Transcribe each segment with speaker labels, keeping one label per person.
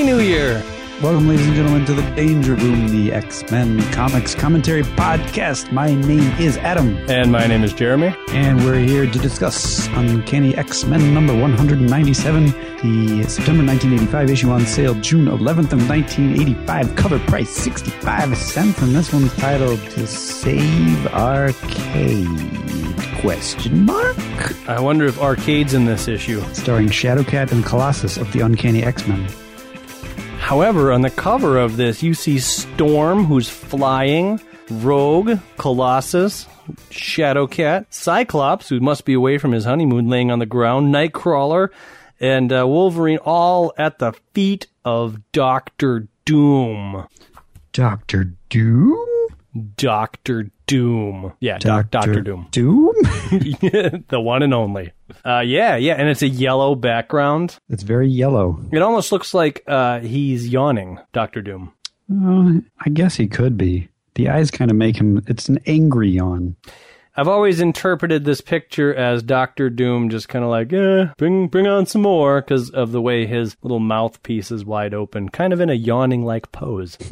Speaker 1: Happy New Year!
Speaker 2: Welcome, ladies and gentlemen, to the Danger Room, the X Men Comics Commentary Podcast. My name is Adam,
Speaker 1: And my name is Jeremy.
Speaker 2: and we're here to discuss Uncanny X Men number 197, the September 1985 issue on sale June 11th of 1985. Cover price 65 cents, and this one's titled To Save Arcade? Question mark?
Speaker 1: I wonder if Arcade's in this issue.
Speaker 2: Starring Shadowcat and Colossus of the Uncanny X Men.
Speaker 1: However, on the cover of this, you see Storm, who's flying, Rogue, Colossus, Shadowcat, Cyclops, who must be away from his honeymoon, laying on the ground, Nightcrawler, and uh, Wolverine, all at the feet of Doctor Doom.
Speaker 2: Doctor Doom?
Speaker 1: Doctor Doom. Yeah, Doc- Doctor Doom.
Speaker 2: Doom?
Speaker 1: the one and only. Uh, yeah, yeah, and it's a yellow background.
Speaker 2: it's very yellow.
Speaker 1: It almost looks like uh, he's yawning, Doctor Doom.
Speaker 2: Uh, I guess he could be. The eyes kind of make him. It's an angry yawn.
Speaker 1: I've always interpreted this picture as Doctor Doom just kind of like, eh, bring bring on some more because of the way his little mouthpiece is wide open, kind of in a yawning like pose.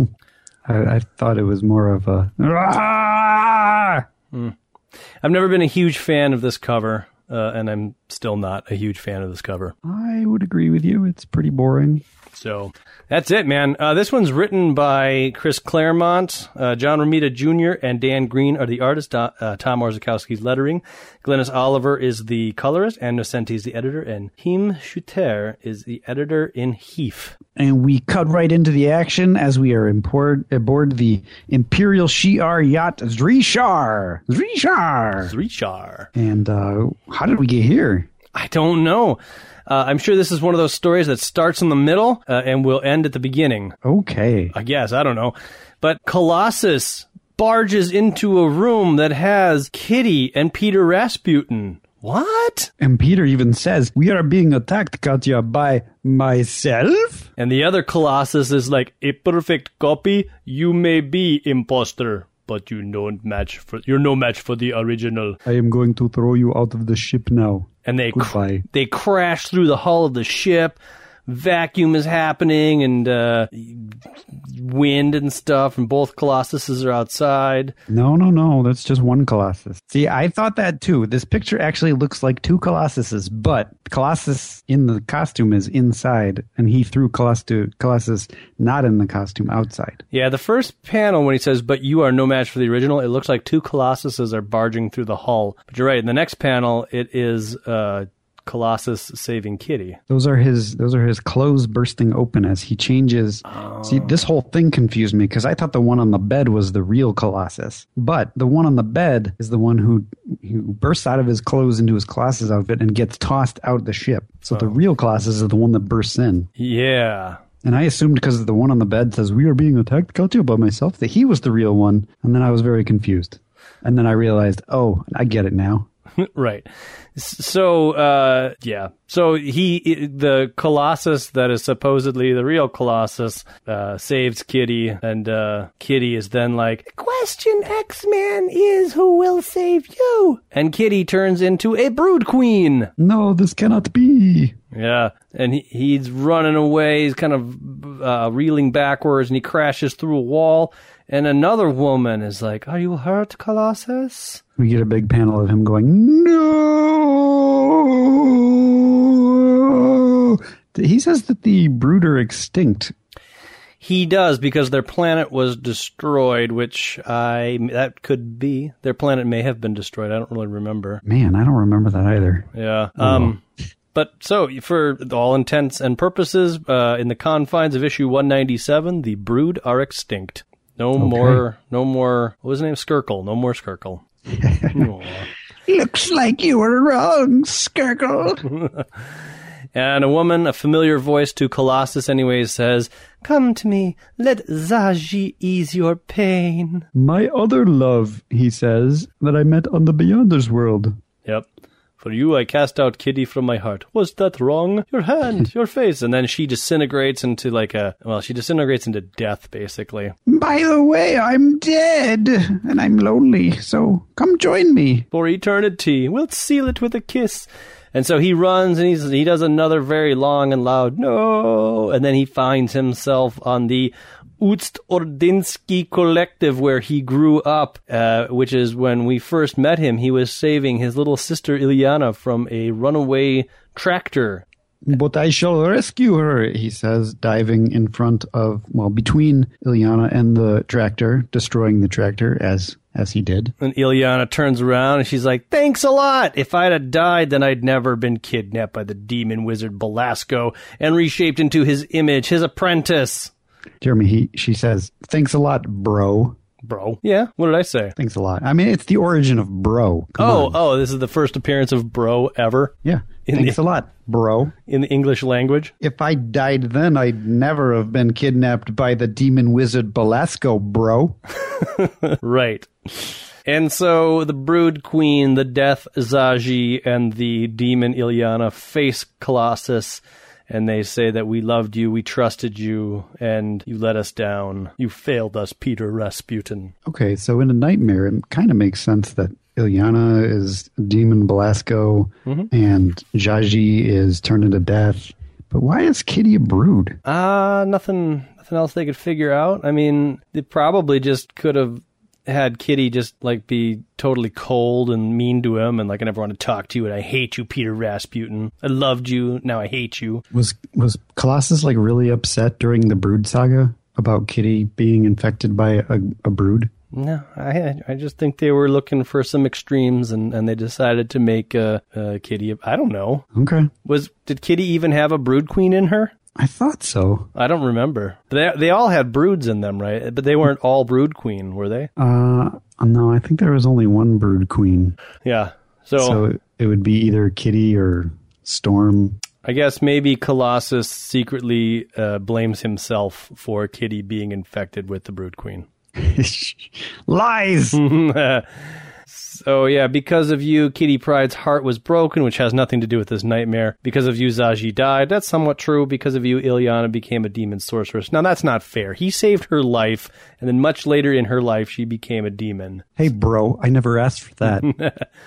Speaker 2: I, I thought it was more of a. "Ah!"
Speaker 1: I've never been a huge fan of this cover, uh, and I'm still not a huge fan of this cover.
Speaker 2: I would agree with you. It's pretty boring.
Speaker 1: So that's it, man. Uh, this one's written by Chris Claremont, uh, John Romita Jr., and Dan Green are the artists. Uh, uh, Tom Orzechowski's lettering. Glynis Oliver is the colorist, and Nocenti is the editor, and Jim Shooter is the editor in Heath.
Speaker 2: And we cut right into the action as we are import, aboard the Imperial Shi'ar yacht Zrishar. Zrishar.
Speaker 1: Richar.
Speaker 2: And uh, how did we get here?
Speaker 1: I don't know. Uh, I'm sure this is one of those stories that starts in the middle uh, and will end at the beginning.
Speaker 2: Okay.
Speaker 1: I guess. I don't know. But Colossus barges into a room that has Kitty and Peter Rasputin. What?
Speaker 2: And Peter even says, We are being attacked, Katya, by myself?
Speaker 1: And the other Colossus is like, a perfect copy. You may be imposter, but you don't match for, you're no match for the original.
Speaker 2: I am going to throw you out of the ship now.
Speaker 1: And they, cr- they crash through the hull of the ship. Vacuum is happening and, uh, wind and stuff. And both Colossuses are outside.
Speaker 2: No, no, no. That's just one Colossus. See, I thought that too. This picture actually looks like two Colossuses, but Colossus in the costume is inside, and he threw Colossus, Colossus not in the costume outside.
Speaker 1: Yeah, the first panel when he says, "But you are no match for the original," it looks like two Colossuses are barging through the hull. But you're right. In the next panel, it is uh, Colossus saving Kitty.
Speaker 2: Those are his. Those are his clothes bursting open as he changes. See, oh. this whole thing confused me because I thought the one on the bed was the real Colossus, but the one on the bed is the one who who bursts out of his clothes into his Colossus outfit and gets tossed out of the ship. So the oh. real Colossus is the one that bursts in.
Speaker 1: Yeah.
Speaker 2: And I assumed because the one on the bed says, We are being attacked, Katya, by myself, that he was the real one. And then I was very confused. And then I realized, oh, I get it now.
Speaker 1: right. So, uh, yeah. So he, the Colossus that is supposedly the real Colossus, uh, saves Kitty, and uh, Kitty is then like, "Question X Man is who will save you," and Kitty turns into a Brood Queen.
Speaker 2: No, this cannot be.
Speaker 1: Yeah, and he, he's running away. He's kind of uh, reeling backwards, and he crashes through a wall. And another woman is like, "Are you hurt, Colossus?"
Speaker 2: We get a big panel of him going, No. He says that the brood are extinct.
Speaker 1: He does because their planet was destroyed, which I that could be. Their planet may have been destroyed. I don't really remember.
Speaker 2: Man, I don't remember that either.
Speaker 1: Yeah. Um. But so, for all intents and purposes, uh, in the confines of issue 197, the brood are extinct. No more, no more. What was his name? Skirkle. No more Skirkle. Aw.
Speaker 2: Looks like you were wrong, Skirkle.
Speaker 1: And a woman, a familiar voice to Colossus, anyways, says, "Come to me. Let Zsaji ease your pain."
Speaker 2: My other love, he says, that I met on the Beyonders world.
Speaker 1: Yep. For you, I cast out Kitty from my heart. Was that wrong? Your hand, your face. And then she disintegrates into like a, well, she disintegrates into death, basically.
Speaker 2: By the way, I'm dead, and I'm lonely, so come join me.
Speaker 1: For eternity. We'll seal it with a kiss. And so he runs and he's, he does another very long and loud no, and then he finds himself on the Ust Ordynski Collective where he grew up, uh, which is when we first met him. He was saving his little sister Illyana from a runaway tractor
Speaker 2: But I shall rescue her, he says, diving in front of, well, between Illyana and the tractor, destroying the tractor as as he did.
Speaker 1: And Illyana turns around and she's like, Thanks a lot! If I'd have died, then I'd never been kidnapped by the demon wizard Belasco and reshaped into his image, his apprentice.
Speaker 2: Jeremy, he she says, "Thanks a lot, bro."
Speaker 1: Bro. Yeah, what did I say?
Speaker 2: Thanks a lot. I mean, it's the origin of bro. Come
Speaker 1: oh,
Speaker 2: on.
Speaker 1: oh, this is the first appearance of bro ever
Speaker 2: yeah.
Speaker 1: in
Speaker 2: Thanks
Speaker 1: the-
Speaker 2: a lot, bro.
Speaker 1: in the English language.
Speaker 2: If I died then, I'd never have been kidnapped by the demon wizard Belasco, bro.
Speaker 1: Right. And so the Brood Queen, the Death Zsaji, and the demon Illyana face Colossus, and they say that we loved you, we trusted you, and you let us down. You failed us, Peter Rasputin.
Speaker 2: Okay, so in a nightmare, it kind of makes sense that Illyana is demon Belasco and Zsaji is turned into death. But why is Kitty a brood?
Speaker 1: Ah, nothing, nothing else they could figure out. I mean, they probably just could have had Kitty just like be totally cold and mean to him, and like I never want to talk to you, and I hate you, Peter Rasputin. I loved you, now I hate you.
Speaker 2: Was was Colossus like really upset during the brood saga about Kitty being infected by a, a brood?
Speaker 1: No, I I just think they were looking for some extremes, and, and they decided to make uh, uh, Kitty. I don't know.
Speaker 2: Okay,
Speaker 1: Was did Kitty even have a brood queen in her?
Speaker 2: I thought so.
Speaker 1: I don't remember. They they all had broods in them, right? But they weren't all brood queen, were they?
Speaker 2: Uh, no, I think there was only one brood queen,
Speaker 1: Yeah. So,
Speaker 2: so it, would be either Kitty or Storm.
Speaker 1: I guess maybe Colossus secretly uh, blames himself for Kitty being infected with the brood queen.
Speaker 2: Lies.
Speaker 1: So yeah, because of you, Kitty Pryde's heart was broken, which has nothing to do with this nightmare. Because of you, Zsaji died. That's somewhat true. Because of you, Illyana became a demon sorceress. Now that's not fair. He saved her life, and then much later in her life, she became a demon.
Speaker 2: hey, bro, I never asked for that.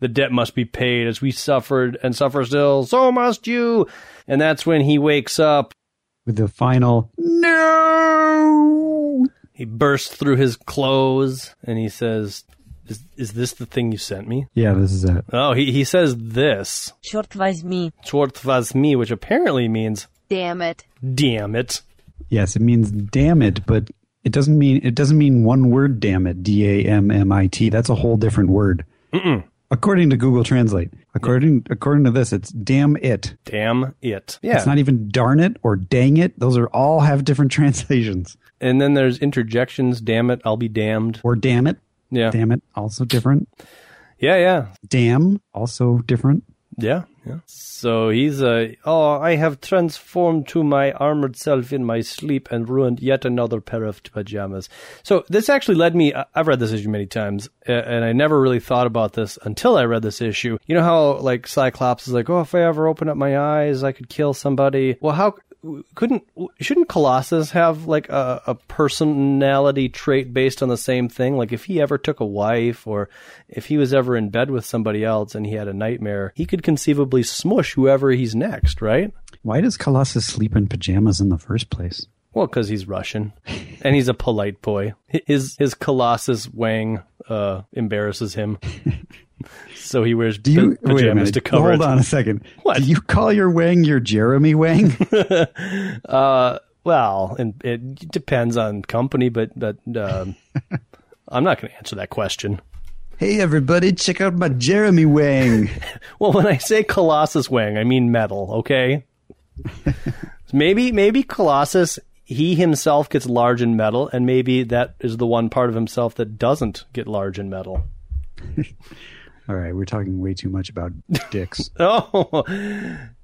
Speaker 1: The debt must be paid as we suffered and suffer still. So must you. And that's when he wakes up.
Speaker 2: With the final no.
Speaker 1: He bursts through his clothes and he says, "Is is this the thing you sent me?"
Speaker 2: Yeah, this is it.
Speaker 1: Oh, he he says this.
Speaker 3: Черт возьми.
Speaker 1: Чёрт возьми, which apparently means
Speaker 3: Damn it.
Speaker 1: damn it.
Speaker 2: Yes, it means damn it, but it doesn't mean it doesn't mean one word. Damn it, D A M M I T. That's a whole different word. According to Google Translate, according according to this, it's damn it.
Speaker 1: Damn it. Yeah.
Speaker 2: It's not even darn it or dang it. Those are all have different translations.
Speaker 1: and then there's interjections. Damn it, I'll be damned.
Speaker 2: Or damn it,
Speaker 1: Yeah.
Speaker 2: damn it, also different.
Speaker 1: Yeah, yeah.
Speaker 2: Damn, also different.
Speaker 1: Yeah, yeah. So he's a, oh, I have transformed to my armored self in my sleep and ruined yet another pair of pajamas. So this actually led me. I've read this issue many times, and I never really thought about this until I read this issue. You know how like Cyclops is like, oh, if I ever open up my eyes, I could kill somebody. Well, how couldn't shouldn't Colossus have like a, a personality trait based on the same thing? Like if he ever took a wife or if he was ever in bed with somebody else and he had a nightmare, he could conceivably smush whoever he's next, right?
Speaker 2: Why does Colossus sleep in pajamas in the first place?
Speaker 1: Well, because he's Russian, and he's a polite boy. His his Colossus Wang uh, embarrasses him, so he wears
Speaker 2: Do you
Speaker 1: pa- pajamas
Speaker 2: minute?
Speaker 1: to cover
Speaker 2: Hold
Speaker 1: it.
Speaker 2: on a second.
Speaker 1: What?
Speaker 2: Do you call your Wang your Jeremy Wang?
Speaker 1: Uh, well, and it depends on company, but but um, I'm not going to answer that question.
Speaker 2: hey everybody, check out my Jeremy Wang.
Speaker 1: Well, when I say Colossus Wang, I mean metal. Okay. maybe maybe Colossus he himself gets large in metal, and maybe that is the one part of himself that doesn't get large in metal.
Speaker 2: All right, we're talking way too much about dicks.
Speaker 1: Oh,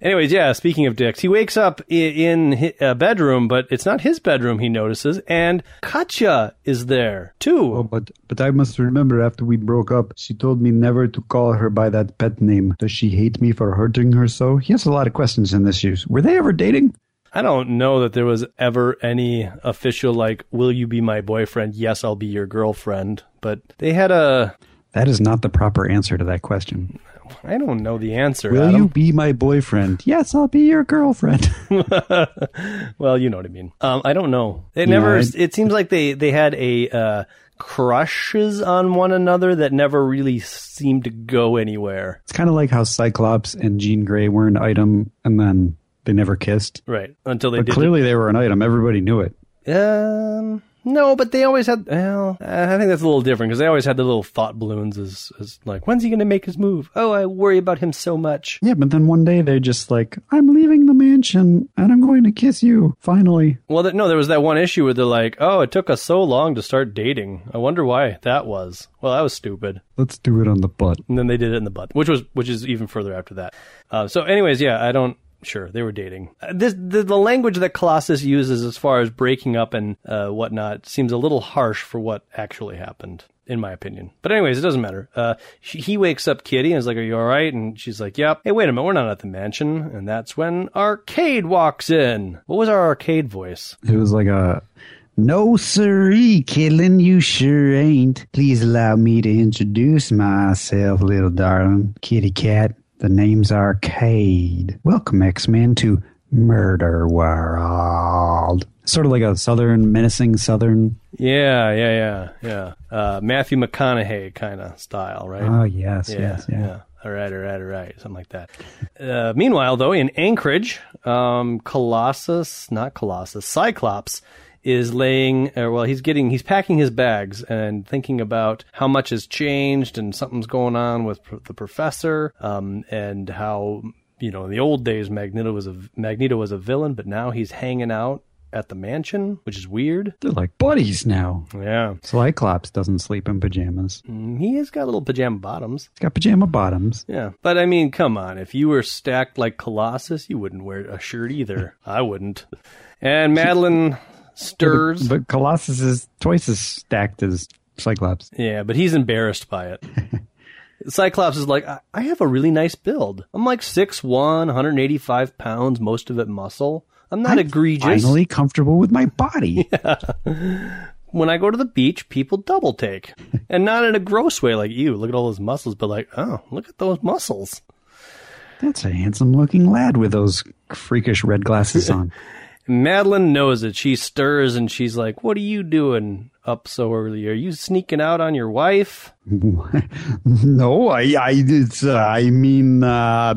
Speaker 1: anyways, yeah. Speaking of dicks, he wakes up in a bedroom, but it's not his bedroom. He notices, and Katya is there too.
Speaker 2: oh, but but I must remember after we broke up, she told me never to call her by that pet name. Does she hate me for hurting her so? He has a lot of questions in this issue. Were they ever dating?
Speaker 1: I don't know that there was ever any official like, "Will you be my boyfriend?" Yes, I'll be your girlfriend. But they had a
Speaker 2: That is not the proper answer to that question.
Speaker 1: I don't know the answer.
Speaker 2: Will
Speaker 1: Adam.
Speaker 2: you be my boyfriend? Yes, I'll be your girlfriend.
Speaker 1: well, you know what I mean. Um, I don't know. It never.
Speaker 2: I-
Speaker 1: It seems like they they had a uh, crushes on one another that never really seemed to go anywhere.
Speaker 2: it's kind of like how Cyclops and Jean Grey were an item, and then they never kissed.
Speaker 1: Right until they
Speaker 2: But clearly, they were an item. Everybody knew it.
Speaker 1: Um, no, but they always had. Well, I think that's a little different because they always had the little thought balloons as, as like, when's he going to make his move? Oh, I worry about him so much.
Speaker 2: Yeah, but then one day they're just like, "I'm leaving the mansion, and I'm going to kiss you." Finally,
Speaker 1: Well, th- no, there was that one issue where they're like, oh, it took us so long to start dating. I wonder why that was. Well, that was stupid.
Speaker 2: let's do it on the butt.
Speaker 1: And then they did it in the butt, which was which is even further after that. Uh, so, anyways, yeah, I don't. Sure, they were dating. Uh, this the, the language that Colossus uses as far as breaking up and uh, whatnot seems a little harsh for what actually happened, in my opinion. But anyways, it doesn't matter. Uh, she, he wakes up Kitty and is like, "Are you all right?" And she's like, "Yep." Hey, wait a minute, we're not at the mansion, and that's when Arcade walks in. What was our Arcade voice?
Speaker 2: It was like a. No, siree, Kidlin, you sure ain't. Please allow me to introduce myself, little darling. Kitty cat, the name's Arcade. Welcome, X-Men, to Murder World. Sort of like a southern, menacing southern.
Speaker 1: Yeah, yeah, yeah, yeah. Uh, Matthew McConaughey kind of style, right?
Speaker 2: Oh, yes,
Speaker 1: Yeah,
Speaker 2: yes, yeah.
Speaker 1: All right, all right, all right. Something like that. Uh, meanwhile, though, in Anchorage, um, Colossus, not Colossus, Cyclops is laying, uh, well, he's getting, he's packing his bags and thinking about how much has changed and something's going on with pr- the professor, um, and how, you know, in the old days, Magneto was a, Magneto was a villain, but now he's hanging out at the mansion, which is weird.
Speaker 2: They're like buddies now.
Speaker 1: Yeah.
Speaker 2: Cyclops doesn't sleep in pajamas.
Speaker 1: Mm, He has got little pajama bottoms.
Speaker 2: He's got pajama bottoms.
Speaker 1: Yeah. But I mean, come on. If you were stacked like Colossus, you wouldn't wear a shirt either. I wouldn't. And Madelyne stirs.
Speaker 2: But Colossus is twice as stacked as Cyclops.
Speaker 1: yeah, but he's embarrassed by it. Cyclops is like, I, I have a really nice build. I'm like 6'1, 185 pounds, most of it muscle. I'm not egregious.
Speaker 2: Finally comfortable with my body.
Speaker 1: When I go to the beach, people double take. and not in a gross way like, you look at all those muscles, but like, oh, look at those muscles.
Speaker 2: That's a handsome looking lad with those freakish red glasses on.
Speaker 1: Madelyne knows it. She stirs and she's like, What are you doing up so early? Are you sneaking out on your wife?
Speaker 2: no, I, I, it's, uh, I mean, uh,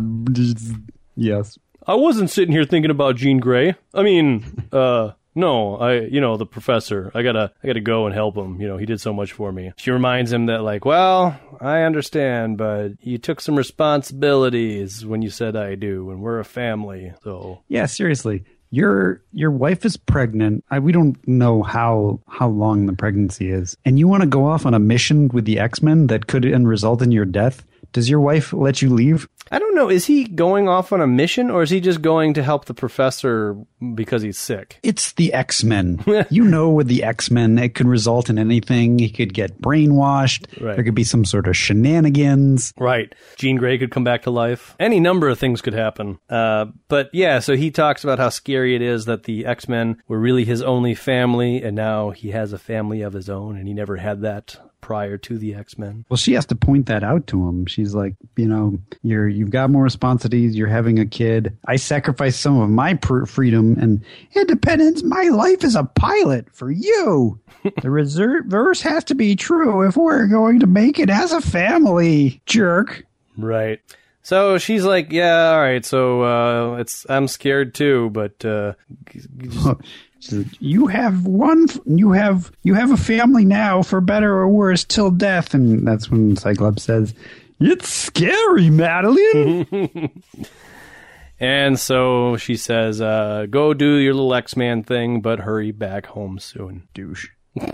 Speaker 2: yes.
Speaker 1: I wasn't sitting here thinking about Jean Grey. I mean, uh, no, I, you know, the professor. I gotta, I gotta go and help him. You know, he did so much for me. She reminds him that, like, well, I understand, but you took some responsibilities when you said I do, and we're a family. So,
Speaker 2: Yeah, seriously. Your your wife is pregnant. I, we don't know how how long the pregnancy is, and you want to go off on a mission with the X Men that could end result in your death. Does your wife let you leave?
Speaker 1: I don't know. Is he going off on a mission, or is he just going to help the professor because he's sick?
Speaker 2: It's the X Men. you know, with the X Men, it could result in anything. He could get brainwashed.
Speaker 1: Right.
Speaker 2: There could be some sort of shenanigans.
Speaker 1: Right. Jean Grey could come back to life. Any number of things could happen. Uh, but yeah, so he talks about how scary it is that the X Men were really his only family, and now he has a family of his own, and he never had that prior to the X Men.
Speaker 2: Well, she has to point that out to him. She's like, you know, you're you've got more responsibilities. You're having a kid. I sacrificed some of my pr- freedom and independence. My life as a pilot for you. the reverse has to be true if we're going to make it as a family. Jerk.
Speaker 1: Right. So she's like, "Yeah, all right. So uh, it's I'm scared too, but uh,
Speaker 2: said, You have one. You have you have a family now, for better or worse, till death. And that's when Cyclops says, "It's scary, Madelyne."
Speaker 1: And so she says, uh, "Go do your little X Man thing, but hurry back home soon, douche." so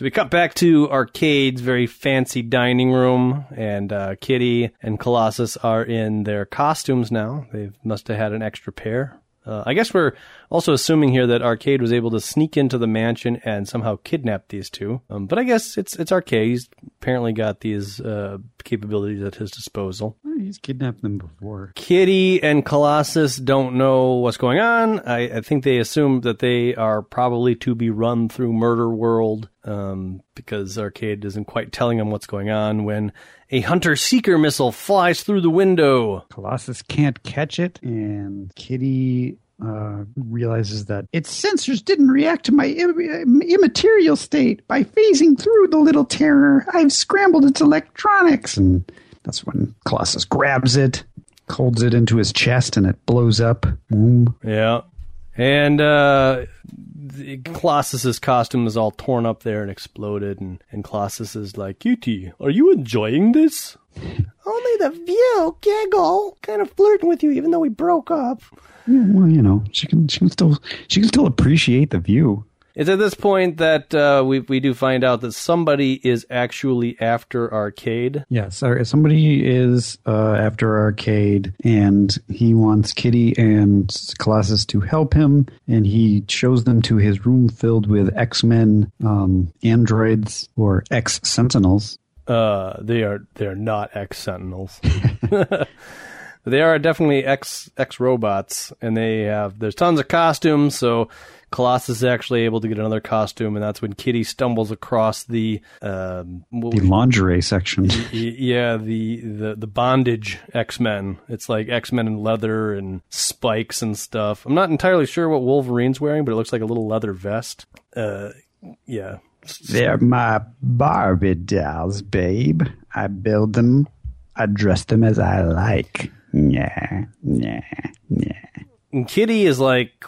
Speaker 1: we cut back to Arcade's very fancy dining room, and uh, Kitty and Colossus are in their costumes now. They must have had an extra pair. Uh, I guess we're also assuming here that Arcade was able to sneak into the mansion and somehow kidnap these two. Um, but I guess it's it's Arcade. He's apparently got these uh, capabilities at his disposal.
Speaker 2: He's kidnapped them before.
Speaker 1: Kitty and Colossus don't know what's going on. I, I think they assume that they are probably to be run through Murder World um, because Arcade isn't quite telling them what's going on when a hunter seeker missile flies through the window.
Speaker 2: Colossus can't catch it, and Kitty uh, realizes that its sensors didn't react to my Im- immaterial state by phasing through the little terror. I've scrambled its electronics, and that's when Colossus grabs it, holds it into his chest, and it blows up. Boom.
Speaker 1: Yeah. And uh, the- Colossus's costume is all torn up there and exploded, and, and Colossus is like, Kitty, are you enjoying this? Only the view, giggle. Kind of flirting with you, even though we broke up.
Speaker 2: Yeah, well, you know, she can she can still she can still appreciate the view.
Speaker 1: It's at this point that uh, we we do find out that somebody is actually after Arcade.
Speaker 2: Yes, somebody is uh, after Arcade, and he wants Kitty and Colossus to help him, and he shows them to his room filled with X Men um, androids or X Sentinels.
Speaker 1: Uh, they are they are not X Sentinels. they are definitely X X robots, and they have there's tons of costumes. So Colossus is actually able to get another costume, and that's when Kitty stumbles across the um,
Speaker 2: The lingerie section.
Speaker 1: yeah the the the bondage X Men. It's like X Men in leather and spikes and stuff. I'm not entirely sure what Wolverine's wearing, but it looks like a little leather vest. Uh, yeah.
Speaker 2: They're my Barbie dolls, babe. I build them. I dress them as I like. Yeah, yeah, yeah.
Speaker 1: And Kitty is like,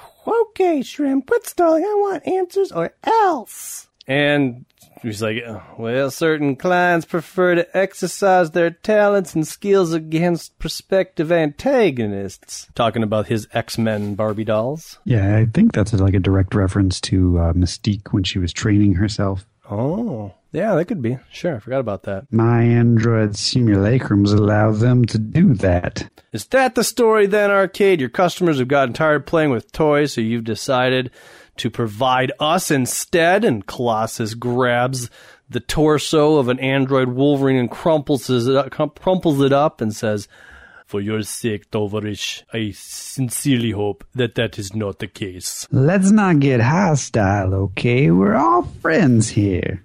Speaker 1: okay, Shrimp, what's darling? I want answers or else. And she's like, well, certain clients prefer to exercise their talents and skills against prospective antagonists. Talking about his X-Men Barbie dolls.
Speaker 2: Yeah, I think that's like a direct reference to uh, Mystique when she was training herself.
Speaker 1: Oh, yeah, that could be. Sure, I forgot about that.
Speaker 2: My android simulacrums allow them to do that.
Speaker 1: Is that the story then, Arcade? Your customers have gotten tired playing with toys, so you've decided to provide us instead? And Colossus grabs the torso of an android Wolverine and crumples it up, uh, crumples it up and says, For your sake, Tovarish, I sincerely hope that that is not the case.
Speaker 2: Let's not get hostile, okay? We're all friends here.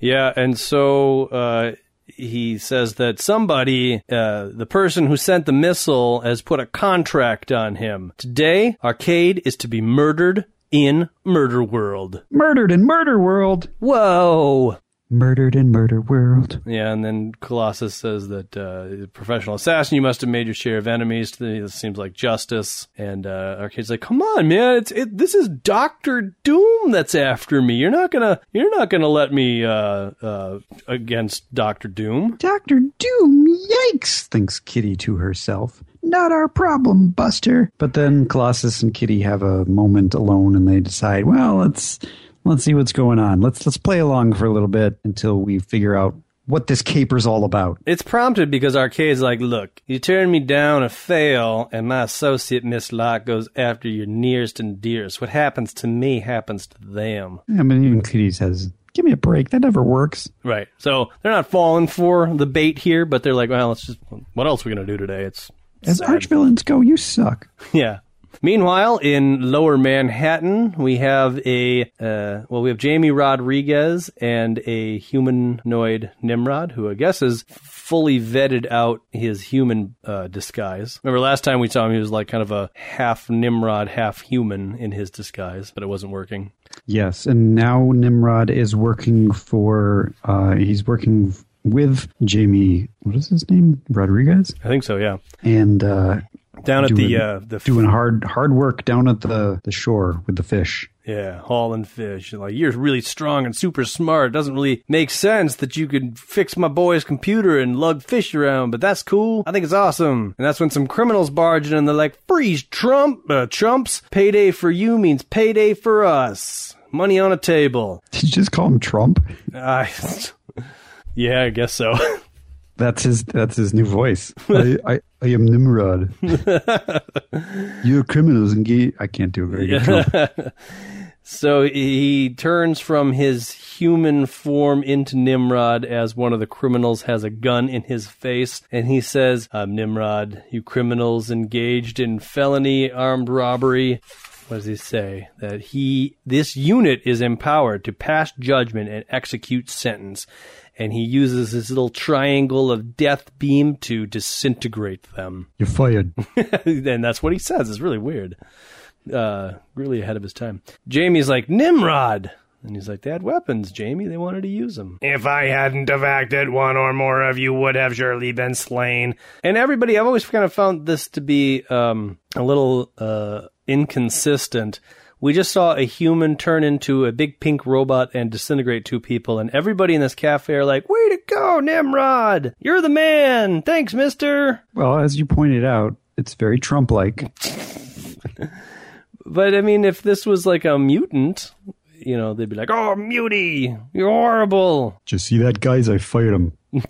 Speaker 1: Yeah, and so uh, he says that somebody, uh, the person who sent the missile, has put a contract on him. Today, Arcade is to be murdered in Murder World.
Speaker 2: Murdered in Murder World.
Speaker 1: Whoa!
Speaker 2: Murdered in Murder World.
Speaker 1: Yeah, and then Colossus says that uh, professional assassin, you must have made your share of enemies. This seems like justice. And uh, Arcade's like, "Come on, man! It's it. This is Doctor Doom that's after me. You're not gonna you're not gonna let me uh, uh, against Doctor Doom."
Speaker 2: Doctor Doom, yikes, thinks Kitty to herself. Not our problem, Buster. But then Colossus and Kitty have a moment alone and they decide, well, let's let's see what's going on. Let's let's play along for a little bit until we figure out what this caper's all about.
Speaker 1: It's prompted because Arcade's like, look, you turned me down a fail, and my associate Miss Locke goes after your nearest and dearest. What happens to me happens to them.
Speaker 2: I mean, even Kitty says, give me a break. That never works.
Speaker 1: Right. So they're not falling for the bait here, but they're like, well, let's just, what else are we going to do today? It's,
Speaker 2: As
Speaker 1: sad.
Speaker 2: archvillains go, you suck.
Speaker 1: yeah. Meanwhile, in Lower Manhattan, we have a uh, well, we have Jamie Rodriguez and a humanoid Nimrod, who I guess is fully vetted out his human uh, disguise. Remember last time we saw him, he was like kind of a half Nimrod, half human in his disguise, but it wasn't working.
Speaker 2: Yes, and now Nimrod is working for, uh, he's working with Jamie, what is his name? Rodriguez?
Speaker 1: I think so, yeah.
Speaker 2: And, uh,
Speaker 1: Down at the
Speaker 2: Doing-
Speaker 1: uh, the
Speaker 2: doing hard hard work down at the, the shore with the fish.
Speaker 1: Yeah, hauling fish. Like you're really strong and super smart. It doesn't really make sense that you could fix my boy's computer and lug fish around, but that's cool. I think it's awesome. And that's when some criminals barge in and they're like, "Freeze, Trump, uh, Trumps! Payday for you means payday for us. Money on a table."
Speaker 2: Did you just call him Trump?
Speaker 1: I, yeah, I guess so.
Speaker 2: That's his that's his new voice. I, I, I am Nimrod. You're criminals and gay. I can't do a very good Trump.
Speaker 1: So he turns from his human form into Nimrod as one of the criminals has a gun in his face, and he says, I'm Nimrod, you criminals engaged in felony armed robbery. What does he say? That he, this unit is empowered to pass judgment and execute sentence. And he uses his little triangle of death beam to disintegrate them.
Speaker 2: You're fired.
Speaker 1: and that's what he says. It's really weird. Uh, really ahead of his time. Jamie's like, Nimrod! And he's like, they had weapons, Jamie. They wanted to use them. If I hadn't have acted, one or more of you would have surely been slain. And everybody, I've always kind of found this to be um, a little uh, inconsistent. We just saw a human turn into a big pink robot and disintegrate two people, and everybody in this cafe are like, Way to go, Nimrod! You're the man! Thanks, mister!
Speaker 2: Well, as you pointed out, it's very Trump like.
Speaker 1: But I mean, if this was like a mutant, you know, they'd be like, "Oh, mutie, you're horrible."
Speaker 2: Just see that, guys? I fired him.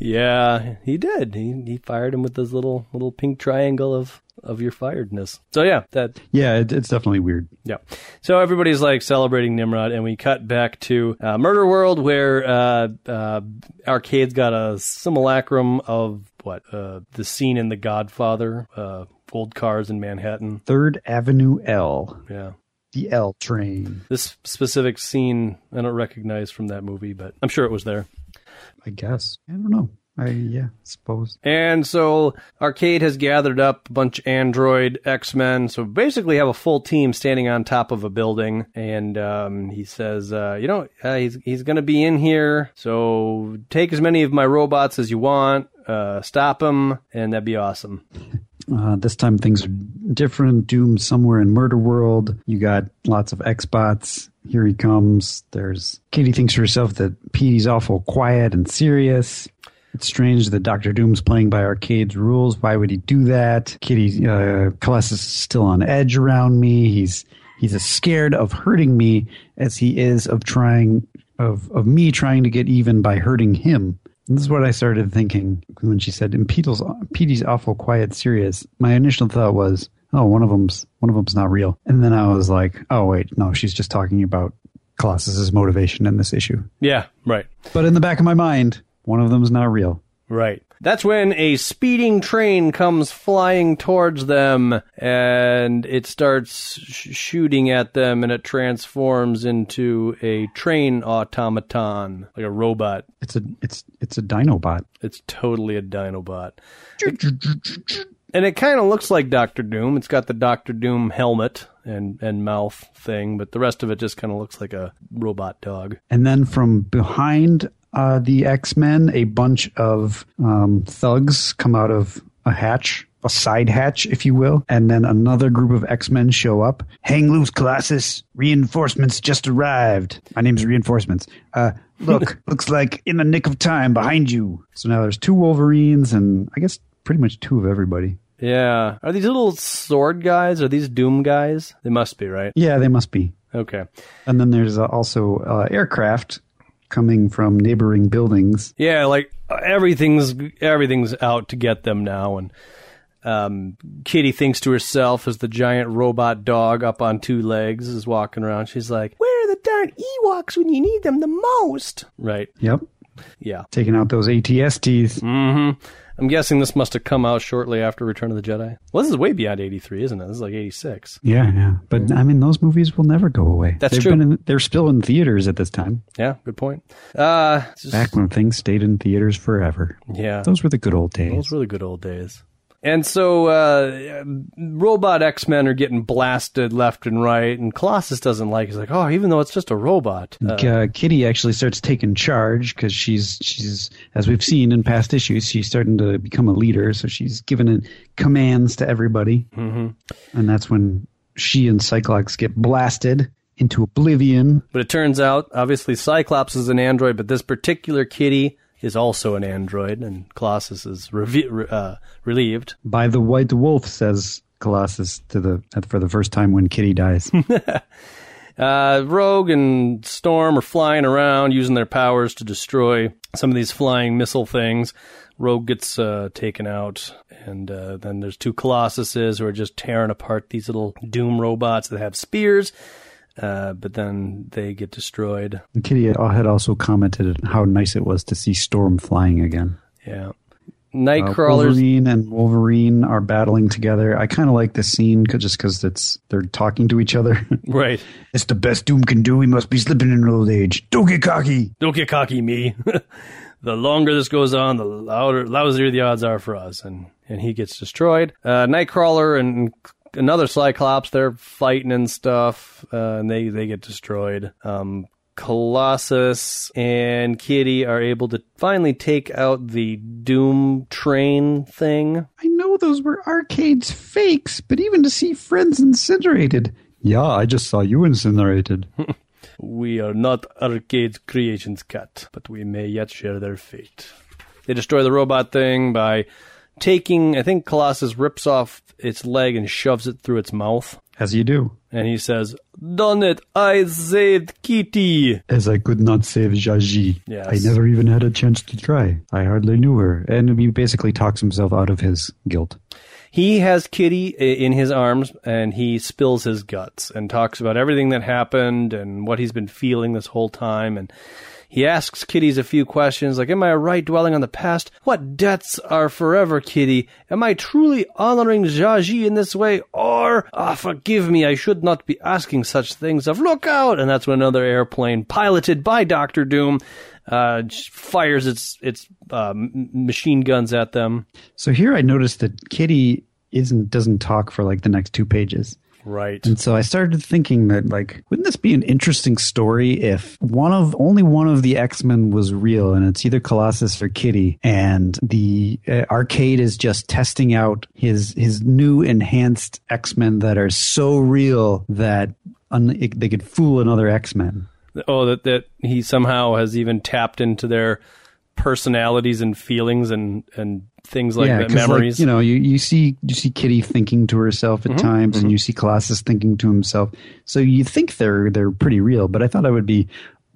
Speaker 1: Yeah, he did. He he fired him with this little little pink triangle of of your firedness. So yeah, that
Speaker 2: Yeah, it, it's definitely weird.
Speaker 1: yeah. So everybody's like celebrating Nimrod, and we cut back to uh, Murder World, where uh, uh, Arcade's got a simulacrum of what uh, the scene in The Godfather, uh, old cars in Manhattan.
Speaker 2: Third Avenue L,
Speaker 1: Yeah.
Speaker 2: the L train.
Speaker 1: This specific scene I don't recognize from that movie, but I'm sure it was there.
Speaker 2: I guess. I don't know. I yeah, suppose.
Speaker 1: And so Arcade has gathered up a bunch of Android X Men. So basically, have a full team standing on top of a building. And um, he says, uh, you know, uh, he's he's going to be in here. So take as many of my robots as you want. Uh, stop him, and that'd be awesome.
Speaker 2: Uh, this time things are different. Doom somewhere in Murder World. You got lots of X-bots. Here he comes. There's Katie thinks to herself that Petey's awful quiet and serious. It's strange that Doctor Doom's playing by Arcade's rules. Why would he do that? Kitty uh, Colossus is still on edge around me. He's he's as scared of hurting me as he is of trying of of me trying to get even by hurting him. And this is what I started thinking when she said, "In Petey's, Petey's awful quiet, serious." My initial thought was, "Oh, one of them's one of them's not real," and then I was like, "Oh, wait, no, she's just talking about Colossus's motivation in this issue."
Speaker 1: Yeah, right.
Speaker 2: But in the back of my mind, one of them's not real.
Speaker 1: Right. That's when a speeding train comes flying towards them and it starts sh- shooting at them and it transforms into a train automaton, like a robot.
Speaker 2: It's a it's it's a Dinobot.
Speaker 1: It's totally a Dinobot. And it kind of looks like Doctor Doom. It's got the Doctor Doom helmet and, and mouth thing, but the rest of it just kind of looks like a robot dog.
Speaker 2: And then from behind uh, the X Men, a bunch of um, thugs come out of a hatch, a side hatch, if you will. And then another group of X Men show up. Hang loose, Colossus. Reinforcements just arrived. My name's Reinforcements. Uh, look, looks like in the nick of time behind you. So now there's two Wolverines and I guess pretty much two of everybody.
Speaker 1: Yeah. Are these little sword guys? Are these Doom guys? They must be, right?
Speaker 2: Yeah, they must be.
Speaker 1: Okay.
Speaker 2: And then there's uh, also uh, aircraft coming from neighboring buildings.
Speaker 1: Yeah, like everything's everything's out to get them now, and um, Kitty thinks to herself as the giant robot dog up on two legs is walking around. She's like, "Where are the darn Ewoks when you need them the most?" Right?
Speaker 2: Yep.
Speaker 1: Yeah.
Speaker 2: Taking out those ATSTs.
Speaker 1: Mm-hmm. I'm guessing this must have come out shortly after Return of the Jedi. Well, this is way beyond 83, isn't it? This is like 86.
Speaker 2: Yeah, yeah. But I mean, those movies will never go away.
Speaker 1: That's
Speaker 2: They've
Speaker 1: true.
Speaker 2: Been in, they're still in theaters at this time.
Speaker 1: Yeah, good point. Uh, just-
Speaker 2: Back when things stayed in theaters forever.
Speaker 1: yeah.
Speaker 2: Those were the good old days.
Speaker 1: Those were the good old days. And so, uh, robot X Men are getting blasted left and right, and Colossus doesn't like. it. He's like, "Oh, even though it's just a robot." Uh,
Speaker 2: uh, Kitty actually starts taking charge because she's she's as we've seen in past issues, she's starting to become a leader. So she's giving it commands to everybody, mm-hmm. and that's when she and Cyclops get blasted into oblivion.
Speaker 1: but it turns out, obviously, Cyclops is an android, but this particular Kitty is also an android, and Colossus is revi- uh, relieved.
Speaker 2: By the White Wolf, says Colossus to the for the first time when Kitty dies.
Speaker 1: Uh, Rogue and Storm are flying around using their powers to destroy some of these flying missile things. Rogue gets uh, taken out, and uh, then there's two Colossuses who are just tearing apart these little Doom robots that have spears. Uh, but then they get destroyed.
Speaker 2: And Kitty had also commented how nice it was to see Storm flying again.
Speaker 1: Yeah.
Speaker 2: Uh, Wolverine and Wolverine are battling together. I kind of like this scene 'cause- just because it's they're talking to each other.
Speaker 1: right.
Speaker 2: it's the best Doom can do. He must be slipping in old age. Don't get cocky.
Speaker 1: Don't get cocky, me. the longer this goes on, the louder, lousier the odds are for us. And and he gets destroyed. Uh, Nightcrawler and another Cyclops, they're fighting and stuff, uh, and they they get destroyed. Um, Colossus and Kitty are able to finally take out the Doom train thing.
Speaker 2: I know those were arcades fakes, but even to see friends incinerated. Yeah, I just saw you incinerated.
Speaker 1: We are not arcade creations, cat, but we may yet share their fate. They destroy the robot thing by taking, I think Colossus rips off its leg and shoves it through its mouth.
Speaker 2: As you do.
Speaker 1: And he says, Done it! I saved Kitty!
Speaker 2: As I could not save Zsaji.
Speaker 1: Yes.
Speaker 2: I never even had a chance to try. I hardly knew her. And he basically talks himself out of his guilt.
Speaker 1: He has Kitty in his arms and he spills his guts and talks about everything that happened and what he's been feeling this whole time. And he asks Kitty's a few questions like, Am I right dwelling on the past? What debts are forever, Kitty? Am I truly honoring Zsaji in this way? Or, ah, forgive me, I should not be asking such things of look out! And that's when another airplane piloted by Doctor Doom uh, fires its its uh, machine guns at them.
Speaker 2: So here I noticed that Kitty isn't doesn't talk for like the next two pages.
Speaker 1: Right.
Speaker 2: And so I started thinking that like wouldn't this be an interesting story if one of only one of the X-Men was real and it's either Colossus or Kitty and the uh, arcade is just testing out his his new enhanced X-Men that are so real that un- they could fool another X-Men.
Speaker 1: Oh, that that he somehow has even tapped into their personalities and feelings and and things like that,
Speaker 2: 'cause, like,
Speaker 1: memories.
Speaker 2: you know, you, you see you see Kitty thinking to herself
Speaker 1: Mm-hmm.
Speaker 2: at times, and you see Colossus thinking to himself. So you think they're they're pretty real. But I thought I would be,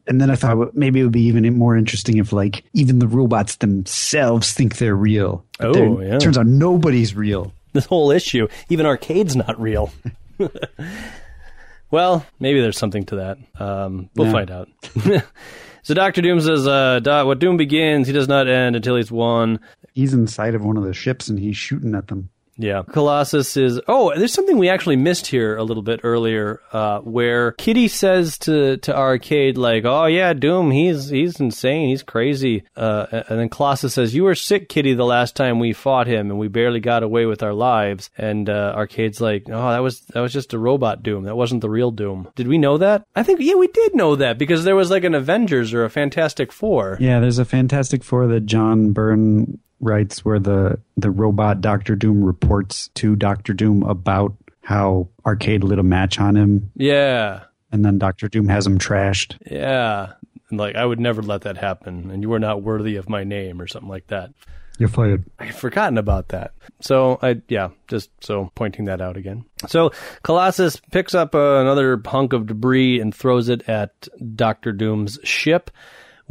Speaker 2: and then I thought maybe it would be even more interesting if like even the robots themselves think they're real. But
Speaker 1: Oh, yeah.
Speaker 2: Turns out nobody's real.
Speaker 1: this whole issue, even arcade's not real. well, maybe there's something to that. Um, we'll
Speaker 2: Yeah.
Speaker 1: find out. so Doctor Doom says, uh, "Dot, "What Doom begins, he does not end until he's won."
Speaker 2: He's inside of one of the ships and he's shooting at them.
Speaker 1: Yeah. Colossus is. Oh, there's something we actually missed here a little bit earlier, uh, where Kitty says to, to Arcade, like, oh, yeah, Doom, he's he's insane. He's crazy. Uh, and then Colossus says, You were sick, Kitty, the last time we fought him, and we barely got away with our lives. And uh, Arcade's like, Oh, that was that was just a robot Doom. That wasn't the real Doom. Did we know that? I think, yeah, we did know that because there was like an Avengers or a Fantastic Four.
Speaker 2: Yeah, there's a Fantastic Four that John Byrne writes where the the robot Doctor Doom reports to Doctor Doom about how Arcade lit a match on him
Speaker 1: Yeah.
Speaker 2: and then Doctor Doom has him trashed.
Speaker 1: Yeah. And like, I would never let that happen, and you are not worthy of my name, or something like that.
Speaker 2: You're fired.
Speaker 1: I had forgotten about that. So I, yeah, just so pointing that out again. So Colossus picks up uh, another hunk of debris and throws it at Doctor Doom's ship,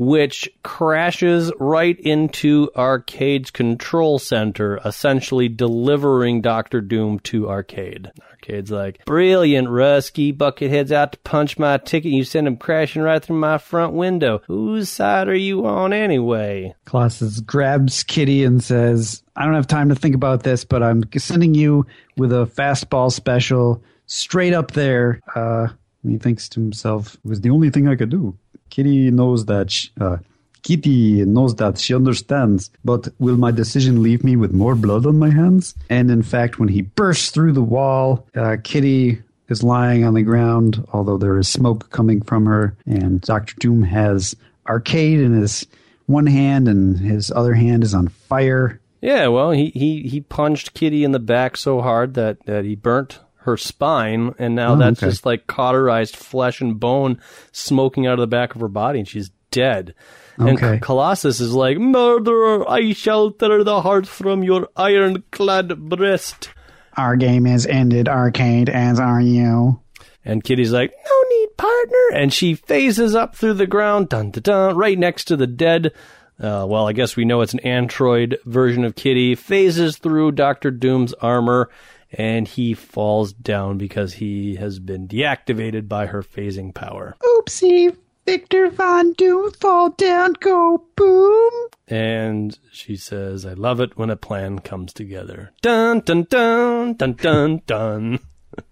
Speaker 1: which crashes right into Arcade's control center, essentially delivering Doctor Doom to Arcade. Arcade's like, brilliant, Rusky. Buckethead's out to punch my ticket. You send him crashing right through my front window. Whose side are you on anyway?
Speaker 2: Colossus grabs Kitty and says, I don't have time to think about this, but I'm sending you with a fastball special straight up there. Uh, he thinks to himself, it was the only thing I could do. Kitty knows that, sh uh, Kitty knows that she understands, but will my decision leave me with more blood on my hands? And in fact, when he bursts through the wall, uh, Kitty is lying on the ground, although there is smoke coming from her, and Doctor Doom has Arcade in his one hand and his other hand is on fire.
Speaker 1: Yeah, well, he, he, he punched Kitty in the back so hard that, that he burnt her spine, and now
Speaker 2: Oh,
Speaker 1: that's
Speaker 2: okay.
Speaker 1: just like cauterized flesh and bone smoking out of the back of her body, and she's dead. And Colossus is like, Murderer, I shall tear the heart from your ironclad breast.
Speaker 2: Our game is ended, Arcade, as are you.
Speaker 1: And Kitty's like, no need, partner. And she phases up through the ground, dun dun dun, right next to the dead. Uh, well, I guess we know it's an android version of Kitty. Phases through Doctor Doom's armor, and he falls down because he has been deactivated by her phasing power.
Speaker 2: Oopsie. Victor Von Doom, fall down, go boom.
Speaker 1: And she says, I love it when a plan comes together. Dun, dun, dun, dun, dun, dun.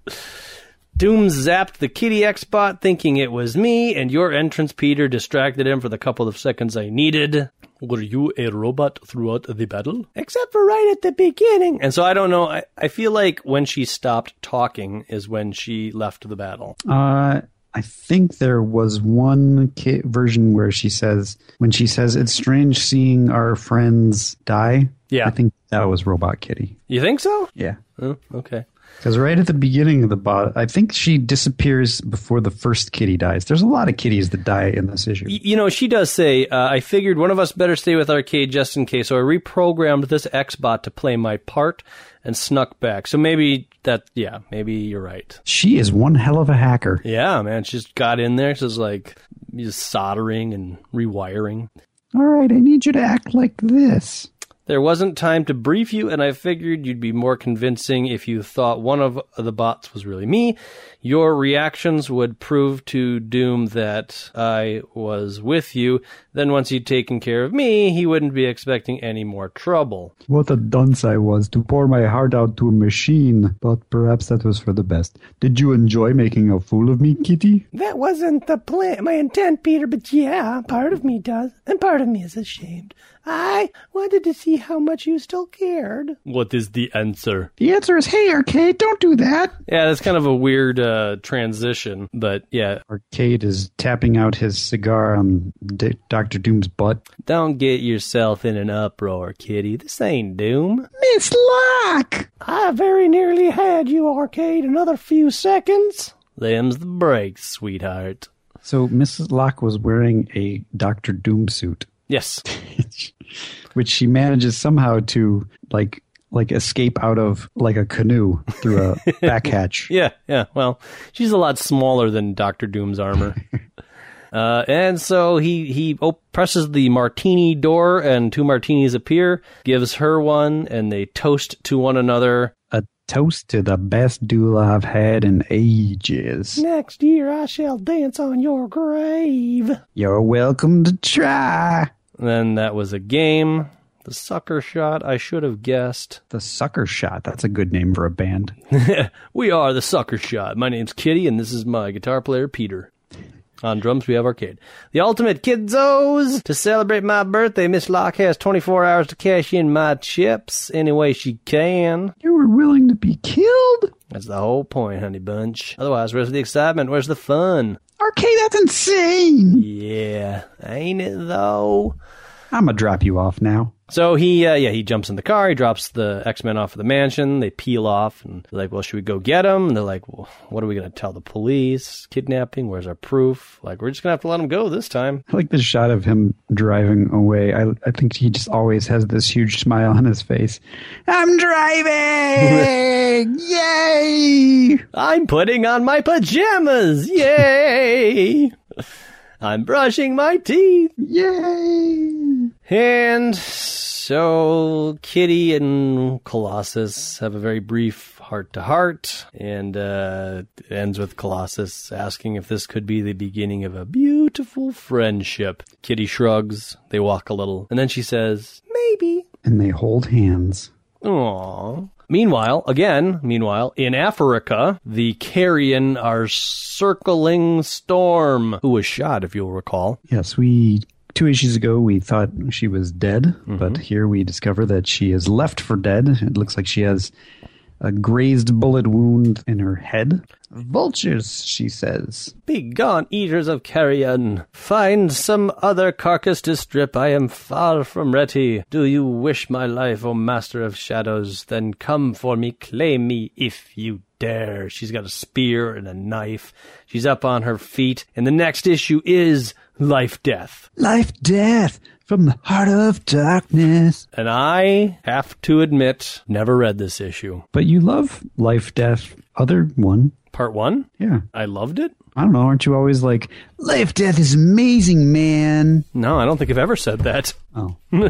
Speaker 1: Doom zapped the Kitty X-Bot thinking it was me, and your entrance, Peter, distracted him for the couple of seconds I needed. Were you a robot throughout the battle? Except for right at the beginning. And so I don't know. I, I feel like when she stopped talking is when she left the battle.
Speaker 2: Uh, I think there was one ki- version where she says, when she says, it's strange seeing our friends die.
Speaker 1: Yeah.
Speaker 2: I think that was Robot Kitty.
Speaker 1: You think so?
Speaker 2: Yeah.
Speaker 1: Oh, okay.
Speaker 2: Because right at the beginning of the bot, I think she disappears before the first kitty dies. There's a lot of kitties that die in this issue.
Speaker 1: You know, she does say, uh, I figured one of us better stay with Arcade just in case, so I reprogrammed this X-Bot to play my part and snuck back. So maybe that, yeah, maybe you're right.
Speaker 2: She is one hell of a hacker.
Speaker 1: Yeah, man, she just got in there. She's like, just soldering and rewiring.
Speaker 2: All right, I need you to act like this.
Speaker 1: There wasn't time to brief you, and I figured you'd be more convincing if you thought one of the bots was really me. Your reactions would prove to Doom that I was with you. Then, once he'd taken care of me, he wouldn't be expecting any more trouble.
Speaker 2: What a dunce I was to pour my heart out to a machine, but perhaps that was for the best. Did you enjoy making a fool of me, Kitty?
Speaker 1: That wasn't the plan, my intent, Peter, but yeah, part of me does, and part of me is ashamed. I wanted to see how much you still cared. What is the answer?
Speaker 2: The answer is hey, Arcade, don't do that.
Speaker 1: Yeah, that's kind of a weird uh, transition, but yeah,
Speaker 2: Arcade is tapping out his cigar on D- Dr. Doom's butt.
Speaker 1: don't get yourself in an uproar, kitty. This ain't Doom.
Speaker 2: Miss Locke!
Speaker 1: I very nearly had you, Arcade. Another few seconds. Them's the breaks, sweetheart.
Speaker 2: So Mrs. Locke was wearing a Dr. Doom suit,
Speaker 1: Yes.
Speaker 2: which she manages somehow to like like escape out of like a canoe through a back hatch.
Speaker 1: Yeah, yeah. Well, she's a lot smaller than Doctor Doom's armor. uh, and so he he op- presses the martini door, and two martinis appear. Gives her one, and they toast to one another.
Speaker 2: A toast to the best duel I've had in ages.
Speaker 1: Next year, I shall dance on your grave.
Speaker 2: You're welcome to try.
Speaker 1: Then that was a game. The sucker shot. I should have guessed.
Speaker 2: The Sucker Shot. That's a good name for a band.
Speaker 1: we are the Sucker Shot. My name's Kitty, and this is my guitar player, Peter. On drums, we have Arcade. The Ultimate Kidzos! To celebrate my birthday, Miss Locke has 24 hours to cash in my chips any way she can.
Speaker 2: You were willing to be killed?
Speaker 1: That's the whole point, honey bunch. Otherwise, where's the excitement? Where's the fun?
Speaker 2: Arcade, that's insane.
Speaker 1: Yeah, ain't it though?
Speaker 2: I'm gonna drop you off now.
Speaker 1: So he, uh, yeah, he jumps in the car. He drops the X Men off of the mansion. They peel off, and they're like, "Well, should we go get him?" And they're like, "Well, what are we gonna tell the police? Kidnapping? Where's our proof? Like, we're just gonna have to let him go this time."
Speaker 2: I like the shot of him driving away. I, I think he just always has this huge smile on his face. I'm driving! Yay!
Speaker 1: I'm putting on my pajamas. Yay! I'm brushing my teeth.
Speaker 2: Yay!
Speaker 1: And so Kitty and Colossus have a very brief heart to heart, and uh, it ends with Colossus asking if this could be the beginning of a beautiful friendship. Kitty shrugs, they walk a little, and then she says, Maybe.
Speaker 2: And they hold hands.
Speaker 1: Aww. Meanwhile, again, meanwhile, in Africa, the carrion are circling Storm, who was shot, if you'll recall.
Speaker 2: Yes, we two issues ago we thought she was dead, mm-hmm. but here we discover that she is left for dead. It looks like she has a grazed bullet wound in her head. Vultures, she says.
Speaker 1: Begone, eaters of carrion! Find some other carcass to strip. I am far from ready. Do you wish my life, O master of shadows? Then come for me, claim me, if you dare. She's got a spear and a knife. She's up on her feet, and the next issue is Life Death.
Speaker 2: Life, death from the heart of darkness.
Speaker 1: And I have to admit, never read this issue.
Speaker 2: But you love Life, Death, other one.
Speaker 1: Part one?
Speaker 2: Yeah.
Speaker 1: I loved it?
Speaker 2: I don't know. Aren't you always like, Life, Death is amazing, man?
Speaker 1: No, I don't think I've ever said that.
Speaker 2: Oh.
Speaker 1: In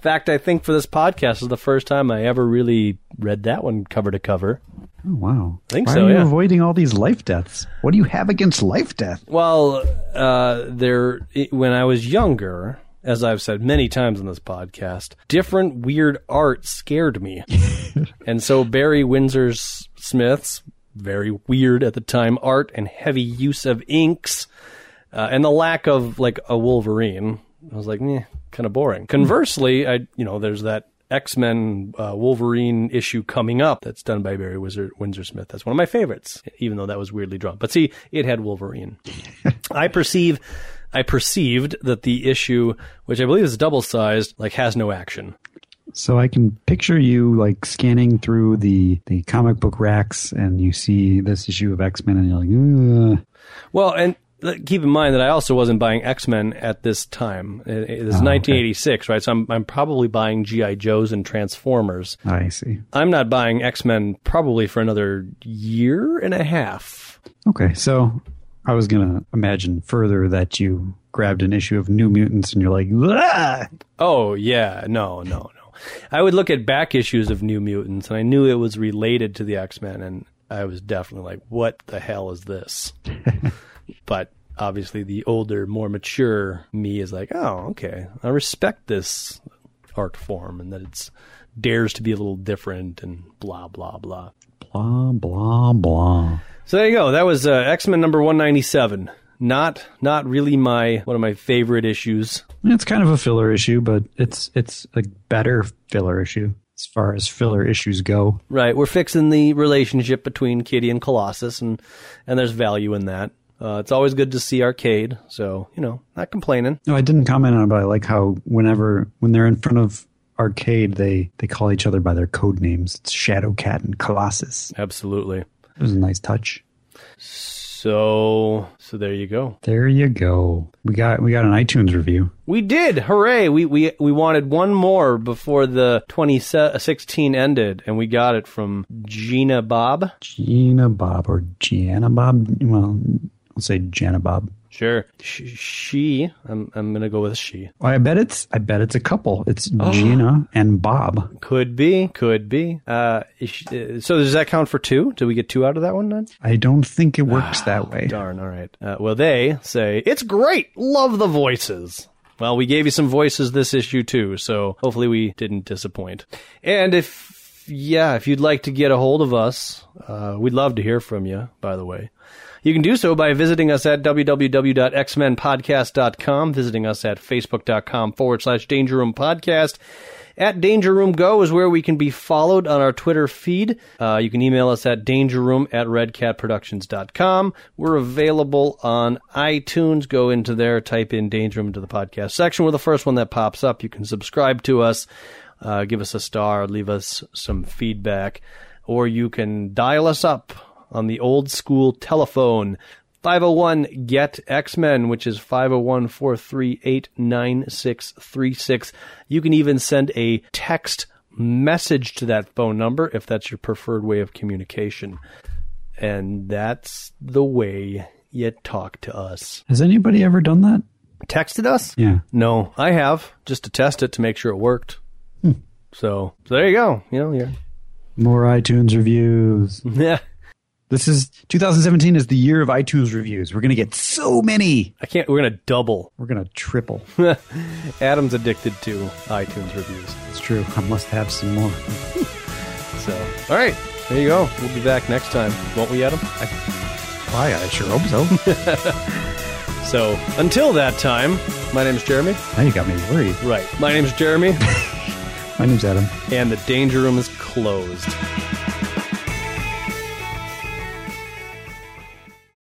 Speaker 1: fact, I think for this podcast is the first time I ever really read that one cover to cover.
Speaker 2: Oh, wow.
Speaker 1: I think
Speaker 2: Why
Speaker 1: so,
Speaker 2: are you
Speaker 1: yeah.
Speaker 2: avoiding all these life deaths? What do you have against life death?
Speaker 1: Well, uh, there when I was younger, as I've said many times on this podcast, different weird art scared me, and so Barry Windsor Smith's very weird at the time art and heavy use of inks, uh, and the lack of like a Wolverine, I was like, eh, kind of boring. Conversely, I you know there's that. X Men uh, Wolverine issue coming up that's done by Barry Windsor, Windsor Smith. That's one of my favorites, even though that was weirdly drawn. But see, it had Wolverine. I perceive, I perceived that the issue, which I believe is double sized, like has no action.
Speaker 2: So I can picture you like scanning through the, the comic book racks and you see this issue of X Men and you're like, Ugh.
Speaker 1: Well, and keep in mind that I also wasn't buying X Men at this time. It, it is ah, 1986, right? So I'm, I'm probably buying GI Joes and Transformers.
Speaker 2: Ah, I see.
Speaker 1: I'm not buying X Men probably for another year and a half.
Speaker 2: Okay, so I was going to imagine further that you grabbed an issue of New Mutants and you're like!
Speaker 1: Oh yeah, no, no, no. I would look at back issues of New Mutants, and I knew it was related to the X Men, and I was definitely like, "What the hell is this?" but obviously, the older, more mature me is like, "Oh, okay, I respect this art form, and that it's dares to be a little different, and blah blah blah."
Speaker 2: blah, blah, blah.
Speaker 1: So there you go. That was uh, X Men number one ninety seven. Not not really my one of my favorite issues.
Speaker 2: It's kind of a filler issue, but it's it's a better filler issue as far as filler issues go.
Speaker 1: Right, we're fixing the relationship between Kitty and Colossus, and and there's value in that. Uh, it's always good to see Arcade, so you know, not complaining.
Speaker 2: No, I didn't comment on it, but I like how whenever when they're in front of arcade, they they call each other by their code names. It's Shadow Cat and Colossus.
Speaker 1: Absolutely.
Speaker 2: It was a nice touch.
Speaker 1: So so there you go.
Speaker 2: There you go. We got we got an iTunes review.
Speaker 1: We did, hooray! We we we wanted one more before the 2016 uh, ended, and we got it from Gina Bob.
Speaker 2: Gina Bob or Gianna Bob. Well, I'll say Jana Bob.
Speaker 1: Sure, she. I'm I'm gonna go with she.
Speaker 2: I bet it's I bet it's a couple. It's Gina and Bob.
Speaker 1: Could be, could be. Uh, she- uh, so does that count for two? Did we get two out of that one then?
Speaker 2: I don't think it works that way.
Speaker 1: Darn, all right. Uh, well, they say, it's great. Love the voices. Well, we gave you some voices this issue too, so hopefully we didn't disappoint. And if, yeah, if you'd like to get a hold of us, uh, we'd love to hear from you, by the way. You can do so by visiting us at www.xmenpodcast.com, visiting us at facebook.com forward slash danger room podcast. At Danger Room Go is where we can be followed on our Twitter feed. Uh, you can email us at dangerroom at redcatproductions.com. We're available on iTunes. Go into there, type in Danger Room into the podcast section. We're the first one that pops up. You can subscribe to us, uh, give us a star, leave us some feedback, or you can dial us up on the old school telephone. 501 GET X Men, which is 501 438 9636. You can even send a text message to that phone number if that's your preferred way of communication. And that's the way you talk to us.
Speaker 2: Has anybody ever done that?
Speaker 1: Texted us?
Speaker 2: Yeah.
Speaker 1: No, I have, just to test it to make sure it worked. Hmm. So, so there you go. You know, you're,
Speaker 2: More iTunes reviews.
Speaker 1: yeah.
Speaker 2: This is 2017 is the year of iTunes reviews. We're gonna get so many.
Speaker 1: I can't, we're going to double.
Speaker 2: We're gonna triple.
Speaker 1: Adam's addicted to iTunes reviews.
Speaker 2: It's true. I must have some more.
Speaker 1: So, all right, there you go. We'll be back next time, won't we, Adam?
Speaker 2: Why? I sure hope so.
Speaker 1: So, until that time, my name's Jeremy.
Speaker 2: now you got me worried.
Speaker 1: Right. My name's Jeremy,
Speaker 2: My name's Adam.
Speaker 1: and the danger room is closed.